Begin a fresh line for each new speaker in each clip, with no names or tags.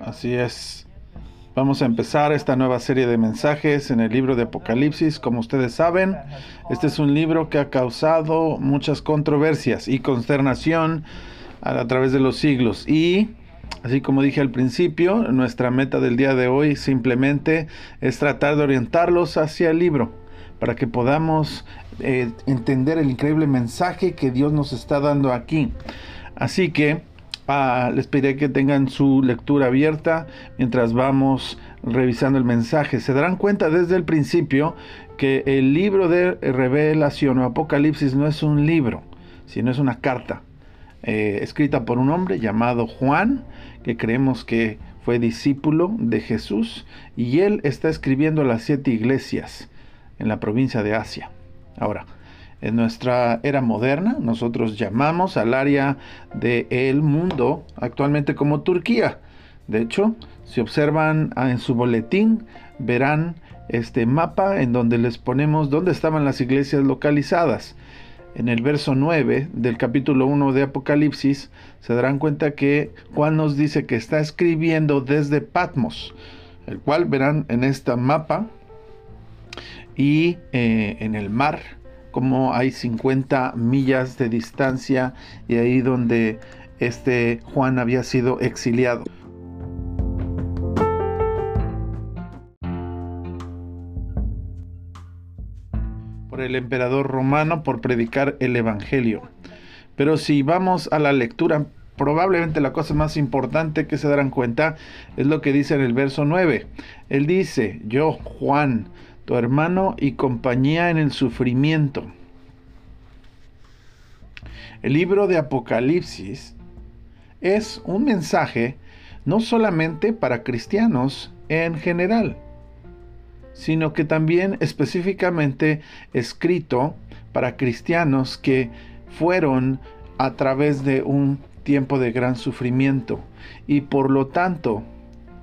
Así es. Vamos a empezar esta nueva serie de mensajes en el libro de Apocalipsis. Como ustedes saben, este es un libro que ha causado muchas controversias y consternación a, través de los siglos. Y, así como dije al principio, nuestra meta del día de hoy simplemente es tratar de orientarlos hacia el libro para que podamos eh, entender el increíble mensaje que Dios nos está dando aquí. Así que Les pediré que tengan su lectura abierta mientras vamos revisando el mensaje. Se darán cuenta desde el principio que el libro de revelación o apocalipsis no es un libro, sino es una carta eh, escrita por un hombre llamado Juan, que creemos que fue discípulo de Jesús, y él está escribiendo las siete iglesias en la provincia de Asia. Ahora, en nuestra era moderna, nosotros llamamos al área del mundo actualmente como Turquía. De hecho, si observan ah, en su boletín, verán este mapa en donde les ponemos dónde estaban las iglesias localizadas. En el verso 9 del capítulo 1 de Apocalipsis se darán cuenta que Juan nos dice que está escribiendo desde Patmos, el cual verán en este mapa y eh, en el mar como hay 50 millas de distancia y ahí donde este Juan había sido exiliado. por el emperador romano por predicar el Evangelio. Pero si vamos a la lectura, probablemente la cosa más importante que se darán cuenta es lo que dice en el verso 9. Él dice, yo, Juan, tu hermano y compañía en el sufrimiento. El libro de Apocalipsis es un mensaje no solamente para cristianos en general, sino que también específicamente escrito para cristianos que fueron a través de un tiempo de gran sufrimiento y por lo tanto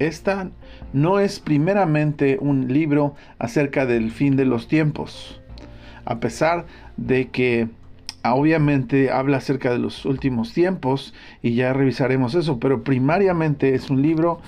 esta no es primeramente un libro acerca del fin de los tiempos, a pesar de que ah, obviamente habla acerca de los últimos tiempos y ya revisaremos eso, pero primariamente es un libro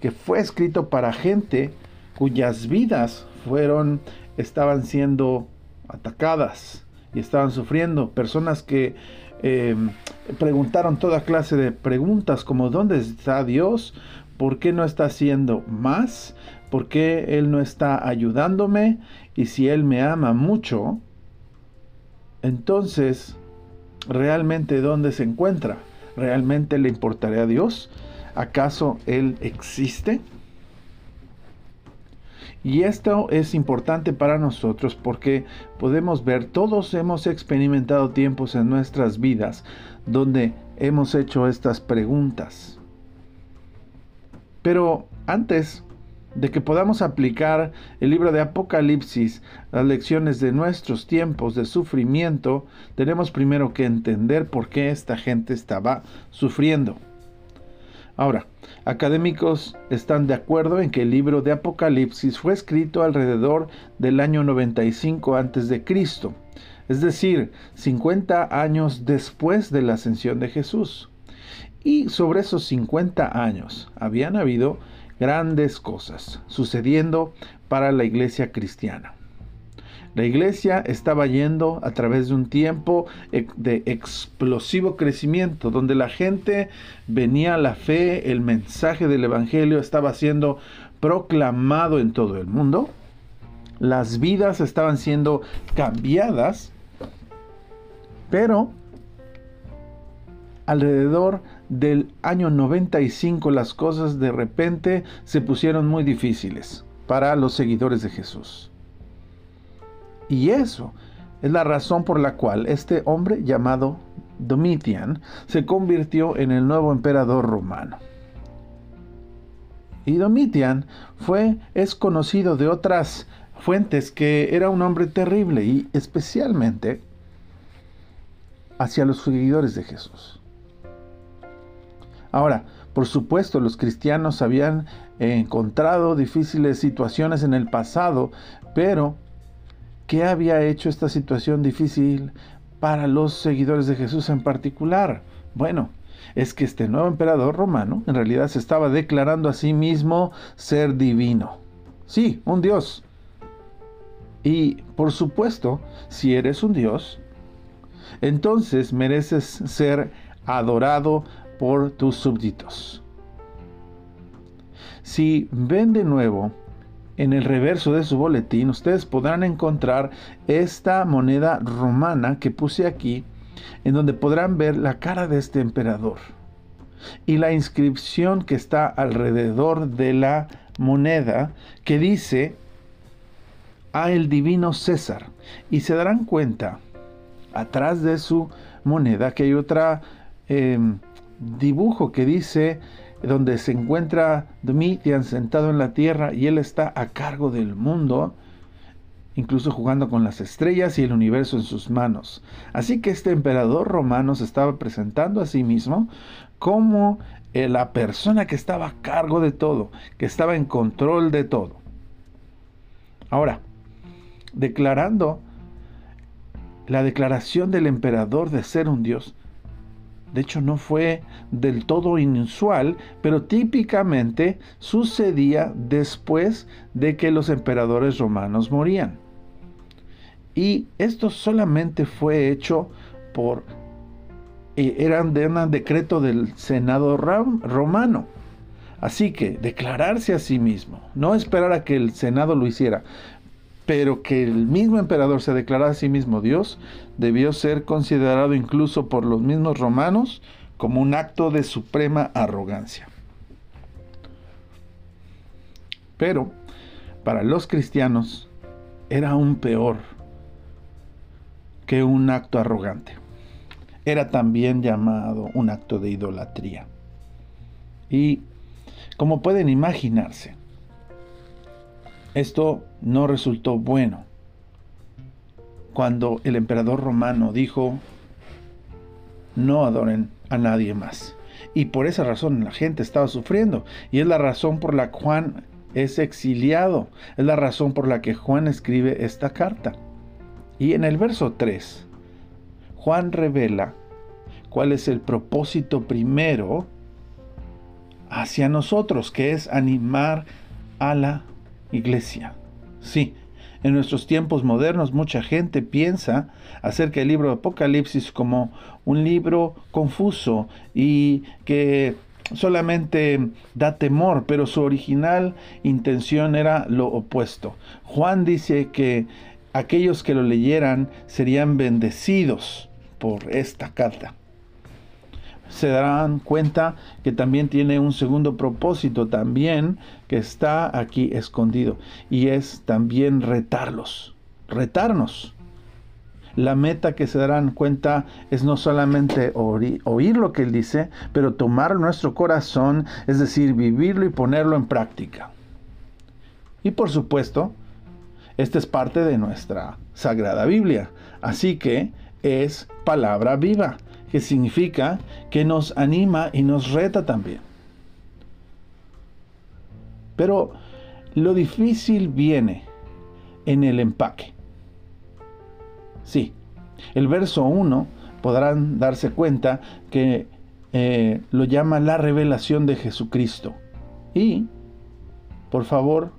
que fue escrito para gente cuyas vidas fueron estaban siendo atacadas y estaban sufriendo, personas que em, preguntaron toda clase de preguntas como ¿dónde está Dios? ¿Por qué no está haciendo más? ¿Por qué Él no está ayudándome? Y si Él me ama mucho, entonces, ¿realmente dónde se encuentra? ¿Realmente le importaré a Dios? ¿Acaso Él existe? Y esto es importante para nosotros porque podemos ver, todos hemos experimentado tiempos en nuestras vidas donde hemos hecho estas preguntas. Pero antes de que podamos aplicar el libro de Apocalipsis, las lecciones de nuestros tiempos de sufrimiento, tenemos primero que entender por qué esta gente estaba sufriendo. Ahora, académicos están de acuerdo en que el libro de Apocalipsis fue escrito alrededor del año 95 a.C., es decir, 50 años después de la ascensión de Jesús. Y sobre esos 50 años habían habido grandes cosas sucediendo para la iglesia cristiana. La iglesia estaba yendo a través de un tiempo de explosivo crecimiento, donde la gente venía a la fe, el mensaje del Evangelio estaba siendo proclamado en todo el mundo, las vidas estaban siendo cambiadas, pero alrededor del año 95 las cosas de repente se pusieron muy difíciles para los seguidores de Jesús. Y eso es la razón por la cual este hombre llamado Domitian se convirtió en el nuevo emperador romano. Y Domitian fue es conocido de otras fuentes que era un hombre terrible y especialmente hacia los seguidores de Jesús. Ahora, por supuesto, los cristianos habían encontrado difíciles situaciones en el pasado, pero ¿qué había hecho esta situación difícil para los seguidores de Jesús en particular? Bueno, es que este nuevo emperador romano en realidad se estaba declarando a sí mismo ser divino. Sí, un dios. Y por supuesto, si eres un dios, entonces mereces ser adorado por tus súbditos. Si ven de nuevo en el reverso de su boletín, ustedes podrán encontrar esta moneda romana que puse aquí, en donde podrán ver la cara de este emperador y la inscripción que está alrededor de la moneda que dice a el divino César. Y se darán cuenta, atrás de su moneda, que hay otro em, dibujo que dice donde se encuentra Domitian sentado en la tierra y él está a cargo del mundo, incluso jugando con las estrellas y el universo en sus manos. Así que este emperador romano se estaba presentando a sí mismo como eh, la persona que estaba a cargo de todo, que estaba en control de todo. Ahora, declarando la declaración del emperador de ser un dios, de hecho, no fue del todo inusual, pero típicamente sucedía después de que los emperadores romanos morían. Y esto solamente fue hecho por... Eh, eran de un decreto del Senado romano. Así que declararse a sí mismo, no esperar a que el Senado lo hiciera, pero que el mismo emperador se declarara a sí mismo Dios, debió ser considerado incluso por los mismos romanos como un acto de suprema arrogancia. Pero para los cristianos era aún peor que un acto arrogante. Era también llamado un acto de idolatría. Y como pueden imaginarse, esto no resultó bueno. Cuando el emperador romano dijo, no adoren a nadie más. Y por esa razón la gente estaba sufriendo. Y es la razón por la que Juan es exiliado. Es la razón por la que Juan escribe esta carta. Y en el verso 3, Juan revela cuál es el propósito primero hacia nosotros, que es animar a la iglesia. Sí, en nuestros tiempos modernos mucha gente piensa acerca del libro de Apocalipsis como un libro confuso y que solamente da temor, pero su original intención era lo opuesto. Juan dice que aquellos que lo leyeran serían bendecidos por esta carta se darán cuenta que también tiene un segundo propósito también que está aquí escondido y es también retarlos, retarnos. La meta que se darán cuenta es no solamente oír, lo que él dice, pero tomar nuestro corazón, es decir, vivirlo y ponerlo en práctica. Y por supuesto, esta es parte de nuestra Sagrada Biblia, así que es palabra viva que significa que nos anima y nos reta también. Pero lo difícil viene en el empaque. Sí, el verso 1 podrán darse cuenta que eh, lo llama la revelación de Jesucristo. Y, por favor,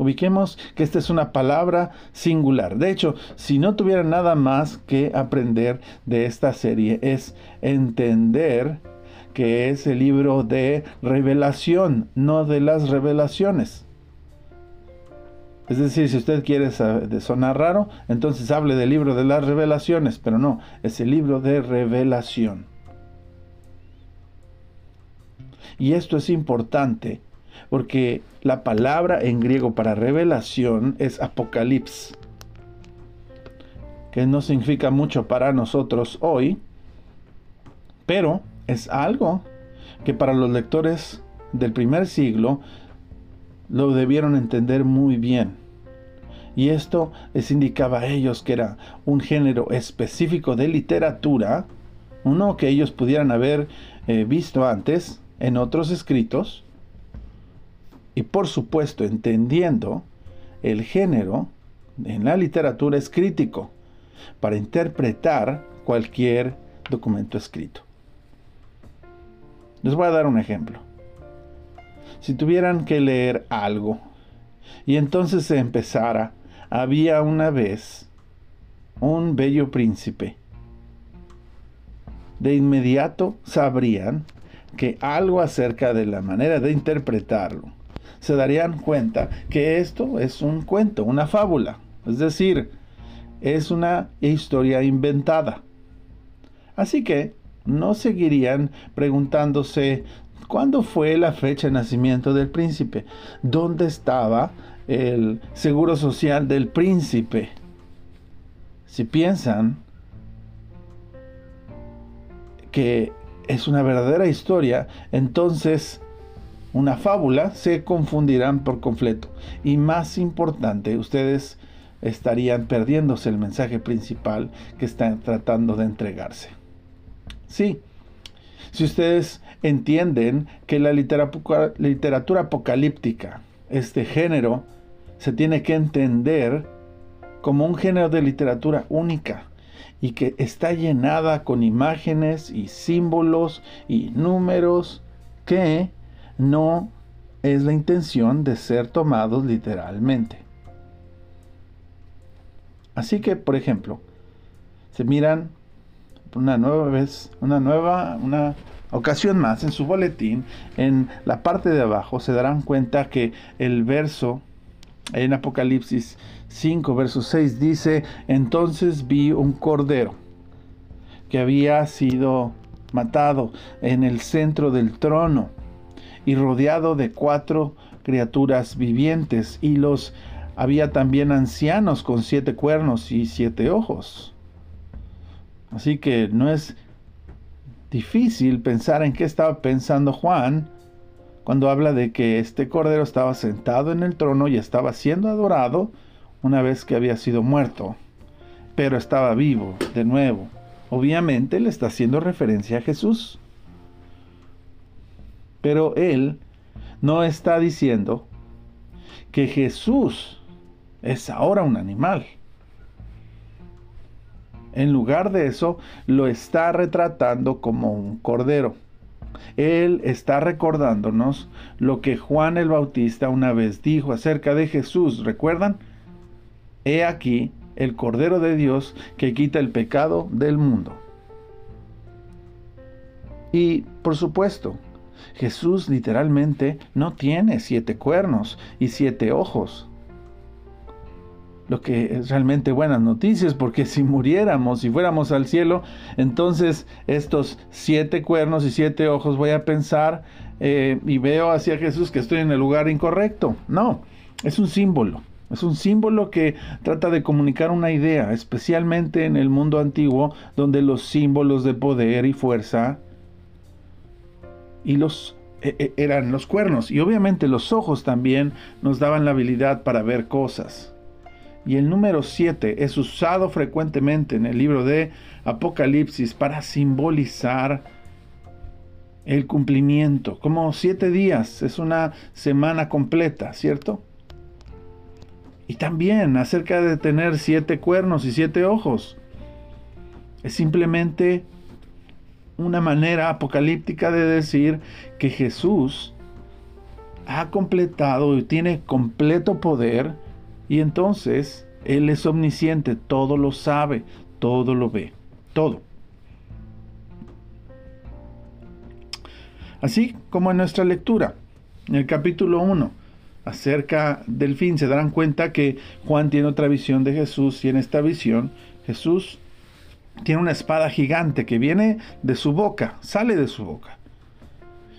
Ubiquemos que esta es una palabra singular. De hecho, si no tuviera nada más que aprender de esta serie, es entender que es el libro de revelación, no de las revelaciones. Es decir, si usted quiere sonar raro, entonces hable del libro de las revelaciones, pero no, es el libro de revelación. Y esto es importante porque la palabra en griego para revelación es apocalipsis, que no significa mucho para nosotros hoy, pero es algo que para los lectores del primer siglo lo debieron entender muy bien. Y esto les indicaba a ellos que era un género específico de literatura, uno que ellos pudieran haber eh, visto antes en otros escritos, y por supuesto, entendiendo el género en la literatura es crítico para interpretar cualquier documento escrito. Les voy a dar un ejemplo. Si tuvieran que leer algo y entonces se empezara, había una vez un bello príncipe, de inmediato sabrían que algo acerca de la manera de interpretarlo, se darían cuenta que esto es un cuento, una fábula, es decir, es una historia inventada. Así que no seguirían preguntándose cuándo fue la fecha de nacimiento del príncipe, dónde estaba el seguro social del príncipe. Si piensan que es una verdadera historia, entonces una fábula se confundirán por completo. Y más importante, ustedes estarían perdiéndose el mensaje principal que están tratando de entregarse. Sí, si ustedes entienden que la literatura apocalíptica, este género, se tiene que entender como un género de literatura única y que está llenada con imágenes y símbolos y números que no es la intención de ser tomados literalmente. Así que, por ejemplo, se miran una nueva vez, una nueva, una ocasión más en su boletín, en la parte de abajo se darán cuenta que el verso en Apocalipsis 5, verso 6 dice, entonces vi un cordero que había sido matado en el centro del trono y rodeado de cuatro criaturas vivientes y los había también ancianos con siete cuernos y siete ojos. Así que no es difícil pensar en qué estaba pensando Juan cuando habla de que este cordero estaba sentado en el trono y estaba siendo adorado una vez que había sido muerto, pero estaba vivo de nuevo. Obviamente le está haciendo referencia a Jesús. Pero él no está diciendo que Jesús es ahora un animal. En lugar de eso, lo está retratando como un cordero. Él está recordándonos lo que Juan el Bautista una vez dijo acerca de Jesús. ¿Recuerdan? He aquí el Cordero de Dios que quita el pecado del mundo. Y, por supuesto, Jesús literalmente no tiene siete cuernos y siete ojos. Lo que es realmente buenas noticias, porque si muriéramos y fuéramos al cielo, entonces estos siete cuernos y siete ojos voy a pensar eh, y veo hacia Jesús que estoy en el lugar incorrecto. No, es un símbolo. Es un símbolo que trata de comunicar una idea, especialmente en el mundo antiguo, donde los símbolos de poder y fuerza y los e, e, eran los cuernos y obviamente los ojos también nos daban la habilidad para ver cosas. Y el número 7 es usado frecuentemente en el libro de Apocalipsis para simbolizar el cumplimiento, como siete días, es una semana completa, ¿cierto? Y también acerca de tener siete cuernos y siete ojos. Es simplemente una manera apocalíptica de decir que Jesús ha completado y tiene completo poder y entonces Él es omnisciente, todo lo sabe, todo lo ve, todo. Así como en nuestra lectura, en el capítulo 1, acerca del fin, se darán cuenta que Juan tiene otra visión de Jesús y en esta visión Jesús tiene una espada gigante que viene de su boca, sale de su boca.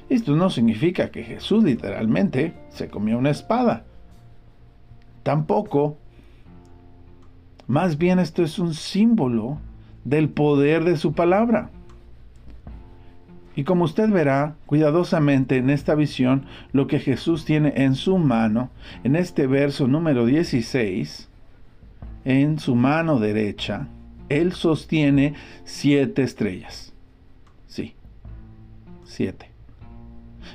Esto no significa que Jesús literalmente se comió una espada. Tampoco. Más bien esto es un símbolo del poder de su palabra. Y como usted verá cuidadosamente en esta visión, lo que Jesús tiene en su mano, en este verso número 16, en su mano derecha, él sostiene siete estrellas. Sí, siete.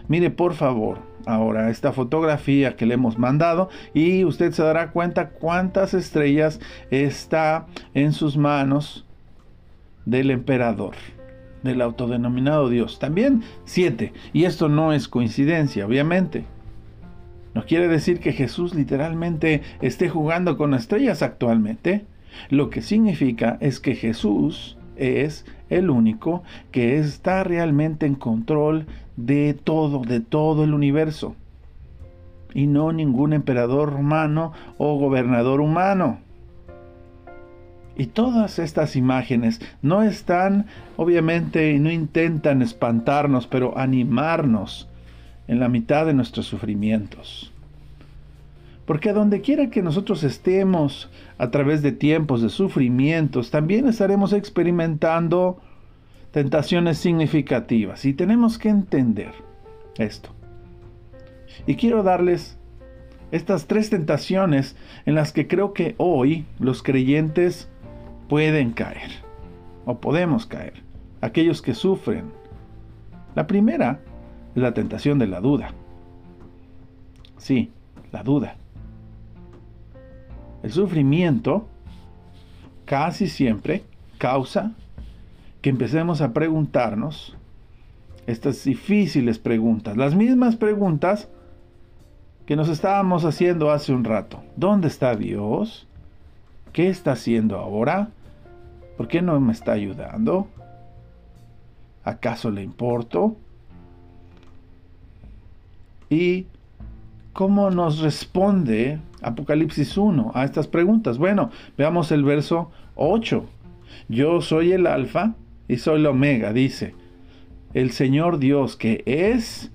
Mire por favor ahora esta fotografía que le hemos mandado y usted se dará cuenta cuántas estrellas está en sus manos del emperador. del autodenominado Dios. También siete. Y esto no es coincidencia, obviamente. No quiere decir que Jesús literalmente esté jugando con estrellas actualmente. Lo que significa es que Jesús es el único que está realmente en control de todo, de todo el universo. Y no ningún emperador romano o gobernador humano. Y todas estas imágenes no están, obviamente, no intentan espantarnos, pero animarnos en la mitad de nuestros sufrimientos. Porque donde quiera que nosotros estemos a través de tiempos de sufrimientos, también estaremos experimentando tentaciones significativas. Y tenemos que entender esto. Y quiero darles estas tres tentaciones en las que creo que hoy los creyentes pueden caer o podemos caer, aquellos que sufren. La primera es la tentación de la duda. Sí, la duda. El sufrimiento casi siempre causa que empecemos a preguntarnos estas difíciles preguntas, las mismas preguntas que nos estábamos haciendo hace un rato. ¿Dónde está Dios? ¿Qué está haciendo ahora? ¿Por qué no me está ayudando? ¿Acaso le importo? ¿Y cómo nos responde Apocalipsis 1 a estas preguntas? Bueno, veamos el verso 8. Yo soy el alfa y soy el omega, dice. El Señor Dios que es,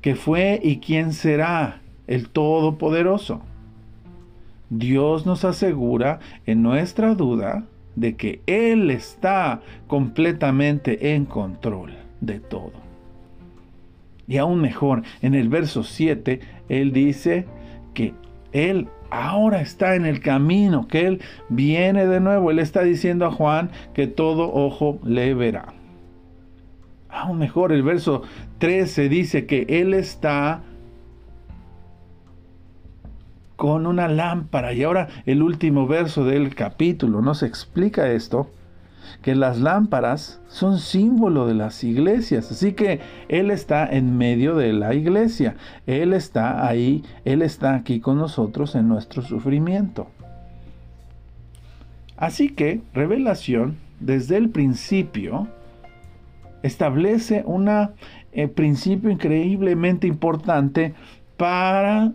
que fue y quién será, el Todopoderoso. Dios nos asegura en nuestra duda de que Él está completamente en control de todo. Y aún mejor, en el verso 7, Él dice que Él ahora está en el camino, que Él viene de nuevo. Él está diciendo a Juan que todo ojo le verá. Aún mejor, el verso 13 dice que Él está con una lámpara. Y ahora el último verso del capítulo nos explica esto que las lámparas son símbolo de las iglesias. Así que Él está en medio de la iglesia. Él está ahí, Él está aquí con nosotros en nuestro sufrimiento. Así que revelación, desde el principio, establece un eh, principio increíblemente importante para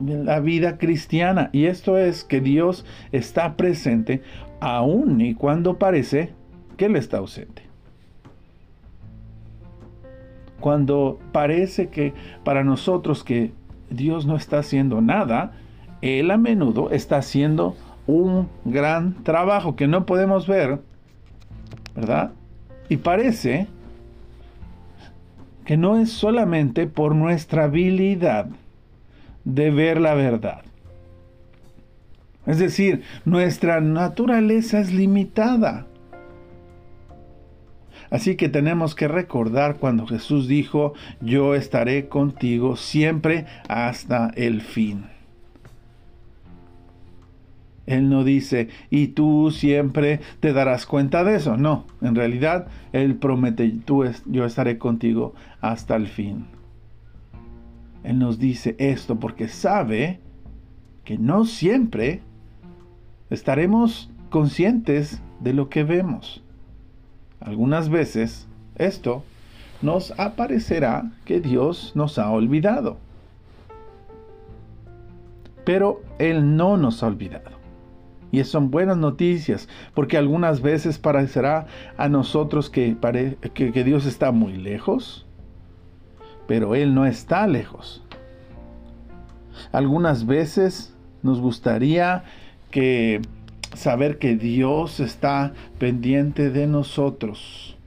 la vida cristiana. Y esto es que Dios está presente aún y cuando parece que Él está ausente. Cuando parece que para nosotros que Dios no está haciendo nada, Él a menudo está haciendo un gran trabajo que no podemos ver, ¿verdad? Y parece que no es solamente por nuestra habilidad de ver la verdad. Es decir, nuestra naturaleza es limitada. Así que tenemos que recordar cuando Jesús dijo, yo estaré contigo siempre hasta el fin. Él no dice, y tú siempre te darás cuenta de eso. No, en realidad Él promete, tú yo estaré contigo hasta el fin. Él nos dice esto porque sabe que no siempre estaremos conscientes de lo que vemos. Algunas veces esto nos aparecerá que Dios nos ha olvidado. Pero Él no nos ha olvidado. Y son buenas noticias, porque algunas veces parecerá a nosotros que, que Dios está muy lejos, pero Él no está lejos. Algunas veces nos gustaría que saber que Dios está pendiente de nosotros.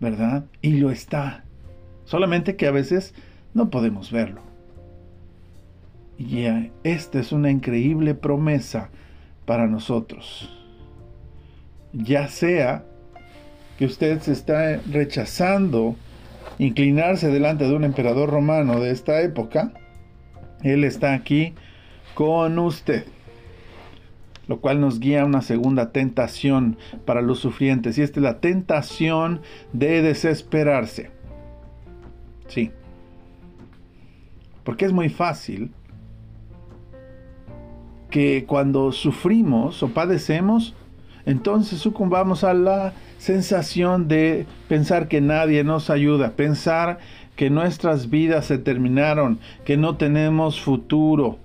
¿Verdad? Y lo está. Solamente que a veces no podemos verlo. Y esta es una increíble promesa para nosotros. Ya sea que usted se está rechazando inclinarse delante de un emperador romano de esta época, Él está aquí con usted. lo cual nos guía a una segunda tentación para los sufrientes, y esta es la tentación de desesperarse. Sí. Porque es muy fácil que cuando sufrimos o padecemos, entonces sucumbamos a la sensación de pensar que nadie nos ayuda, pensar que nuestras vidas se terminaron, que no tenemos futuro,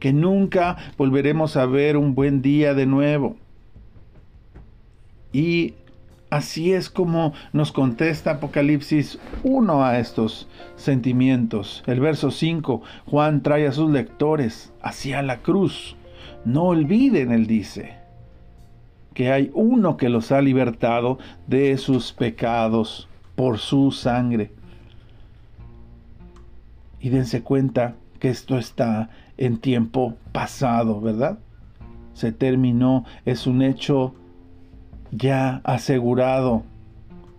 que nunca volveremos a ver un buen día de nuevo. Y así es como nos contesta Apocalipsis 1 a estos sentimientos. El verso 5, Juan trae a sus lectores hacia la cruz. No olviden, él dice, que hay uno que los ha libertado de sus pecados por su sangre. Y dense cuenta que esto está en tiempo pasado, ¿verdad? Se terminó, es un hecho ya asegurado,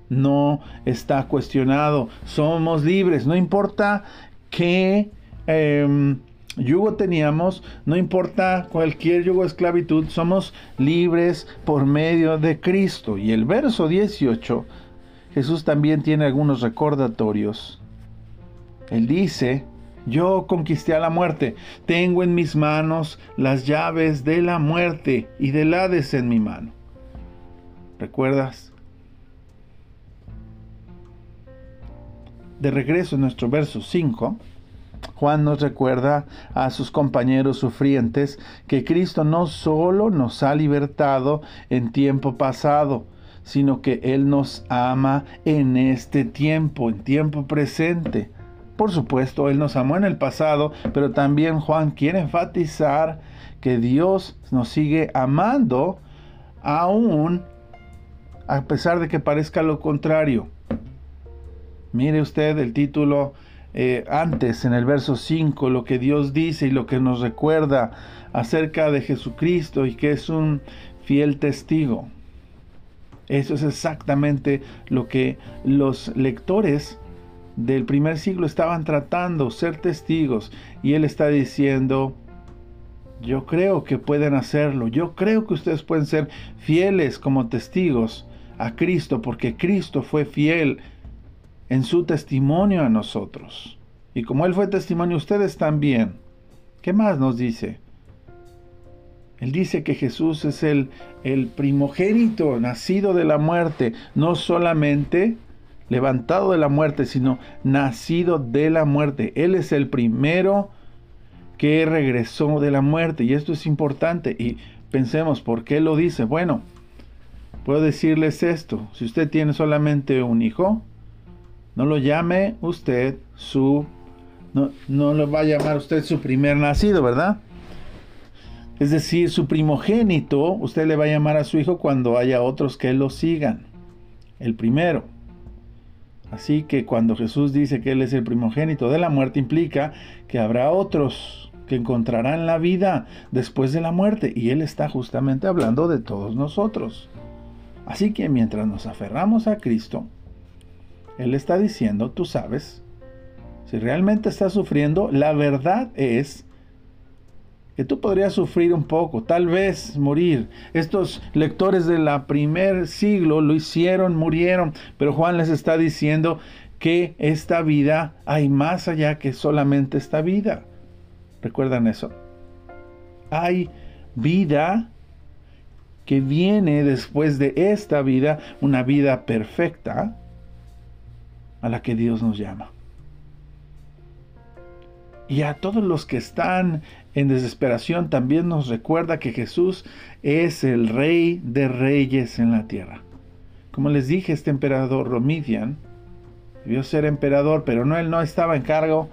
no está cuestionado, somos libres, no importa qué em, yugo teníamos, no importa cualquier yugo de esclavitud, somos libres por medio de Cristo. Y el verso 18, Jesús también tiene algunos recordatorios. Él dice, yo conquisté a la muerte, tengo en mis manos las llaves de la muerte y del Hades en mi mano. ¿Recuerdas? De regreso en nuestro verso 5, Juan nos recuerda a sus compañeros sufrientes que Cristo no solo nos ha libertado en tiempo pasado, sino que Él nos ama en este tiempo, en tiempo presente. Por supuesto, Él nos amó en el pasado, pero también Juan quiere enfatizar que Dios nos sigue amando aún a pesar de que parezca lo contrario. Mire usted el título eh, antes, en el verso 5, lo que Dios dice y lo que nos recuerda acerca de Jesucristo y que es un fiel testigo. Eso es exactamente lo que los lectores del primer siglo estaban tratando, ser testigos. Y Él está diciendo, yo creo que pueden hacerlo, yo creo que ustedes pueden ser fieles como testigos a Cristo, porque Cristo fue fiel en su testimonio a nosotros. Y como Él fue testimonio, ustedes también. ¿Qué más nos dice? Él dice que Jesús es el, el primogénito, nacido de la muerte, no solamente levantado de la muerte, sino nacido de la muerte. Él es el primero que regresó de la muerte. Y esto es importante. Y pensemos, ¿por qué lo dice? Bueno, puedo decirles esto. Si usted tiene solamente un hijo, no lo llame usted su... No, no lo va a llamar usted su primer nacido, ¿verdad? Es decir, su primogénito, usted le va a llamar a su hijo cuando haya otros que lo sigan. El primero. Así que cuando Jesús dice que Él es el primogénito de la muerte, implica que habrá otros que encontrarán la vida después de la muerte. Y Él está justamente hablando de todos nosotros. Así que mientras nos aferramos a Cristo, él está diciendo, tú sabes, si realmente estás sufriendo, la verdad es que tú podrías sufrir un poco, tal vez morir. Estos lectores de la primer siglo lo hicieron, murieron, pero Juan les está diciendo que esta vida hay más allá que solamente esta vida. ¿Recuerdan eso? Hay vida que viene después de esta vida, una vida perfecta, a la que Dios nos llama. Y a todos los que están en desesperación también nos recuerda que Jesús es el rey de reyes en la tierra. Como les dije, este emperador Romidian debió ser emperador, pero no, él no estaba en cargo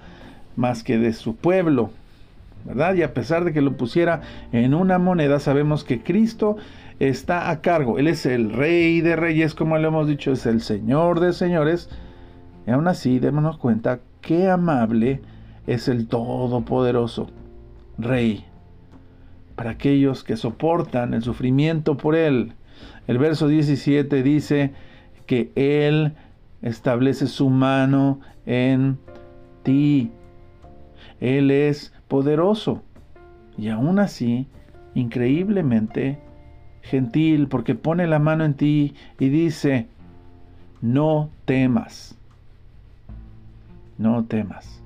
más que de su pueblo, ¿verdad? Y a pesar de que lo pusiera en una moneda, sabemos que Cristo está a cargo. Él es el rey de reyes, como le hemos dicho, es el señor de señores, y aún así, démonos cuenta qué amable es el Todopoderoso, Rey, para aquellos que soportan el sufrimiento por Él. El verso 17 dice que Él establece su mano en ti. Él es poderoso y aún así increíblemente gentil porque pone la mano en ti y dice, no temas, no temas.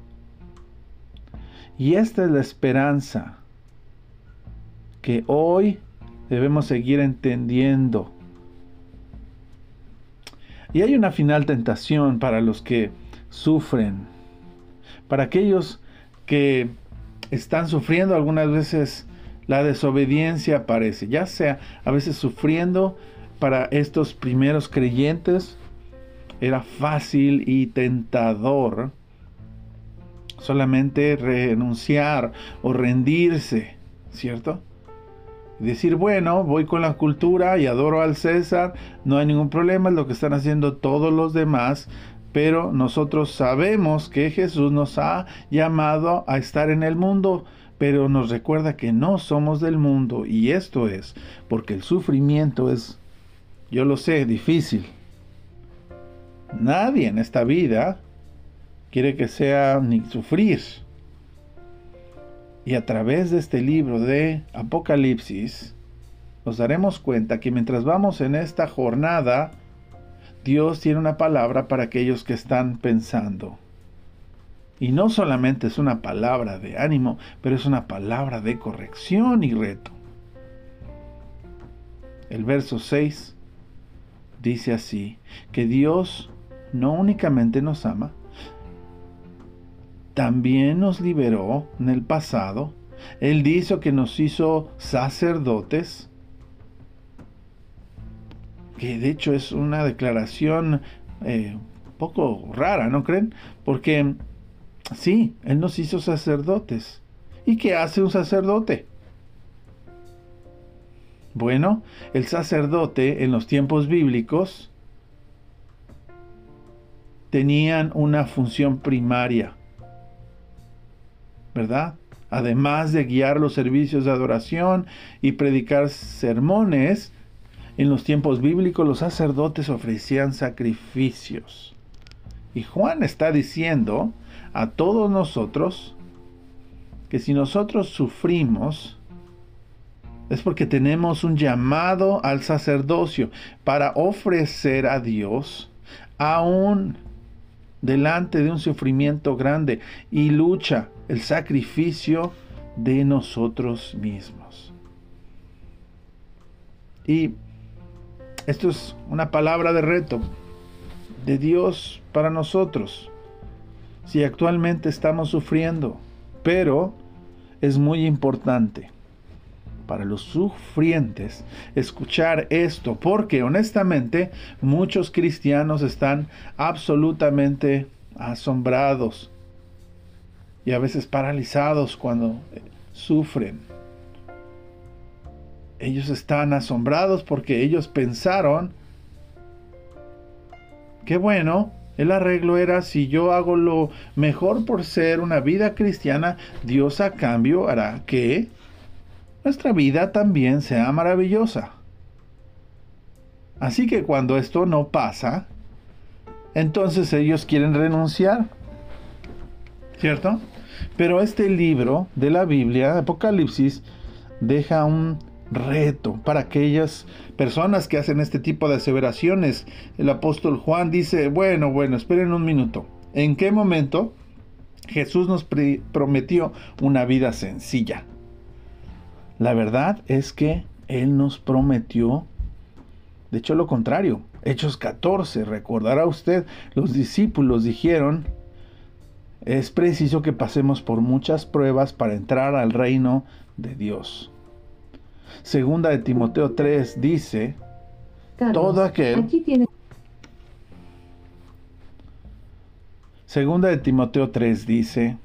Y esta es la esperanza que hoy debemos seguir entendiendo. Y hay una final tentación para los que sufren, para aquellos que están sufriendo algunas veces la desobediencia aparece, ya sea a veces sufriendo para estos primeros creyentes, era fácil y tentador solamente renunciar o rendirse, ¿cierto? decir, bueno, voy con la cultura y adoro al César, no hay ningún problema, es lo que están haciendo todos los demás, pero nosotros sabemos que Jesús nos ha llamado a estar en el mundo, pero nos recuerda que no somos del mundo y esto es porque el sufrimiento es, yo lo sé, difícil. Nadie en esta vida quiere que sea ni sufrir. Y a través de este libro de Apocalipsis, nos daremos cuenta que mientras vamos en esta jornada, Dios tiene una palabra para aquellos que están pensando. Y no solamente es una palabra de ánimo, pero es una palabra de corrección y reto. El verso 6 dice así, que Dios no únicamente nos ama, también nos liberó en el pasado. Él dice que nos hizo sacerdotes, que de hecho es una declaración eh, poco rara, ¿no creen? Porque sí, Él nos hizo sacerdotes. ¿Y qué hace un sacerdote? Bueno, el sacerdote en los tiempos bíblicos tenían una función primaria ¿verdad? Además de guiar los servicios de adoración y predicar sermones, en los tiempos bíblicos los sacerdotes ofrecían sacrificios. Y Juan está diciendo a todos nosotros que si nosotros sufrimos, es porque tenemos un llamado al sacerdocio para ofrecer a Dios aún delante de un sufrimiento grande y lucha el sacrificio de nosotros mismos. Y esto es una palabra de reto de Dios para nosotros. Si actualmente estamos sufriendo, pero es muy importante para los sufrientes escuchar esto, porque honestamente muchos cristianos están absolutamente asombrados y a veces paralizados cuando sufren. Ellos están asombrados porque ellos pensaron que bueno, el arreglo era si yo hago lo mejor por ser una vida cristiana, Dios a cambio hará que nuestra vida también sea maravillosa. Así que cuando esto no pasa, entonces ellos quieren renunciar. ¿Cierto? Pero este libro de la Biblia, Apocalipsis, deja un reto para aquellas personas que hacen este tipo de aseveraciones. El apóstol Juan dice, bueno, bueno, esperen un minuto. ¿En qué momento Jesús nos prometió una vida sencilla? La verdad es que Él nos prometió, de hecho lo contrario, Hechos 14, recordará usted, los discípulos dijeron, es preciso que pasemos por muchas pruebas para entrar al reino de Dios. Segunda de Timoteo 3 dice, todo aquel... Segunda de Timoteo 3 dice,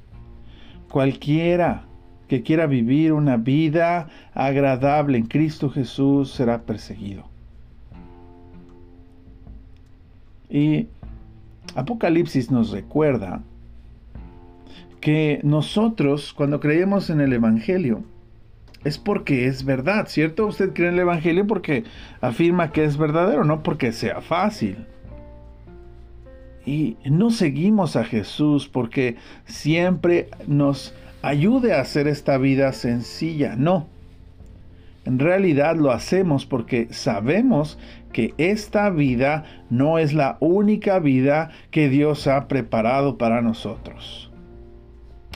cualquiera que quiera vivir una vida agradable en Cristo Jesús será perseguido. Y Apocalipsis nos recuerda que nosotros cuando creemos en el Evangelio es porque es verdad, ¿cierto? Usted cree en el Evangelio porque afirma que es verdadero, no porque sea fácil. Y no seguimos a Jesús porque siempre nos ayude a hacer esta vida sencilla, no. En realidad lo hacemos porque sabemos que esta vida no es la única vida que Dios ha preparado para nosotros.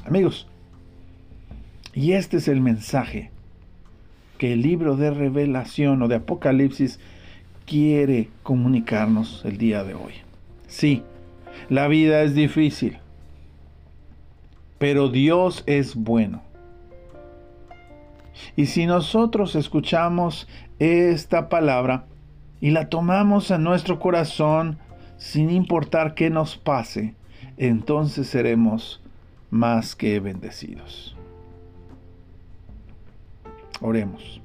Amigos, y este es el mensaje que el libro de revelación o de Apocalipsis quiere comunicarnos el día de hoy. Sí, la vida es difícil, pero Dios es bueno. Y si nosotros escuchamos esta palabra y la tomamos en nuestro corazón sin importar qué nos pase, entonces seremos más que bendecidos. Oremos.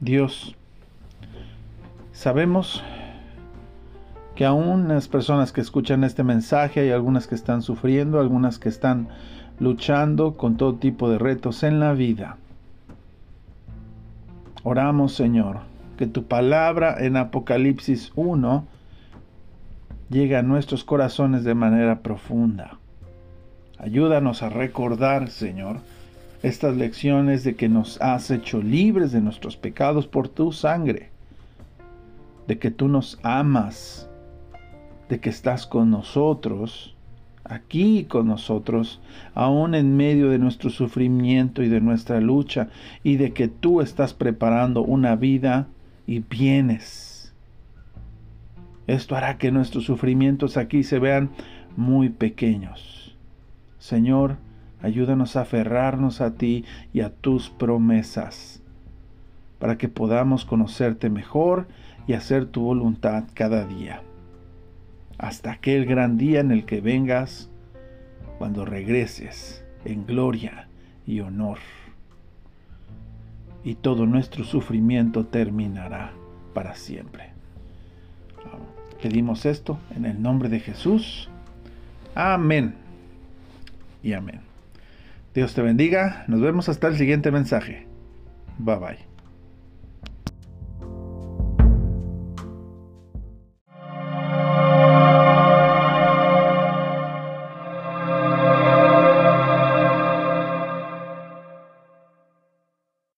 Dios, sabemos que aún las personas que escuchan este mensaje hay algunas que están sufriendo, algunas que están luchando con todo tipo de retos en la vida. Oramos, Señor, que tu palabra en Apocalipsis 1 llegue a nuestros corazones de manera profunda. Ayúdanos a recordar, Señor, estas lecciones de que nos has hecho libres de nuestros pecados por tu sangre, de que tú nos amas, de que estás con nosotros, aquí con nosotros, aún en medio de nuestro sufrimiento y de nuestra lucha, y de que tú estás preparando una vida y bienes. Esto hará que nuestros sufrimientos aquí se vean muy pequeños. Señor, ayúdanos a aferrarnos a ti y a tus promesas, para que podamos conocerte mejor y hacer tu voluntad cada día hasta aquel gran día en el que vengas, cuando regreses en gloria y honor. Y todo nuestro sufrimiento terminará para siempre. Pedimos esto en el nombre de Jesús. Amén. Y amén. Dios te bendiga. Nos vemos hasta el siguiente mensaje. Bye bye.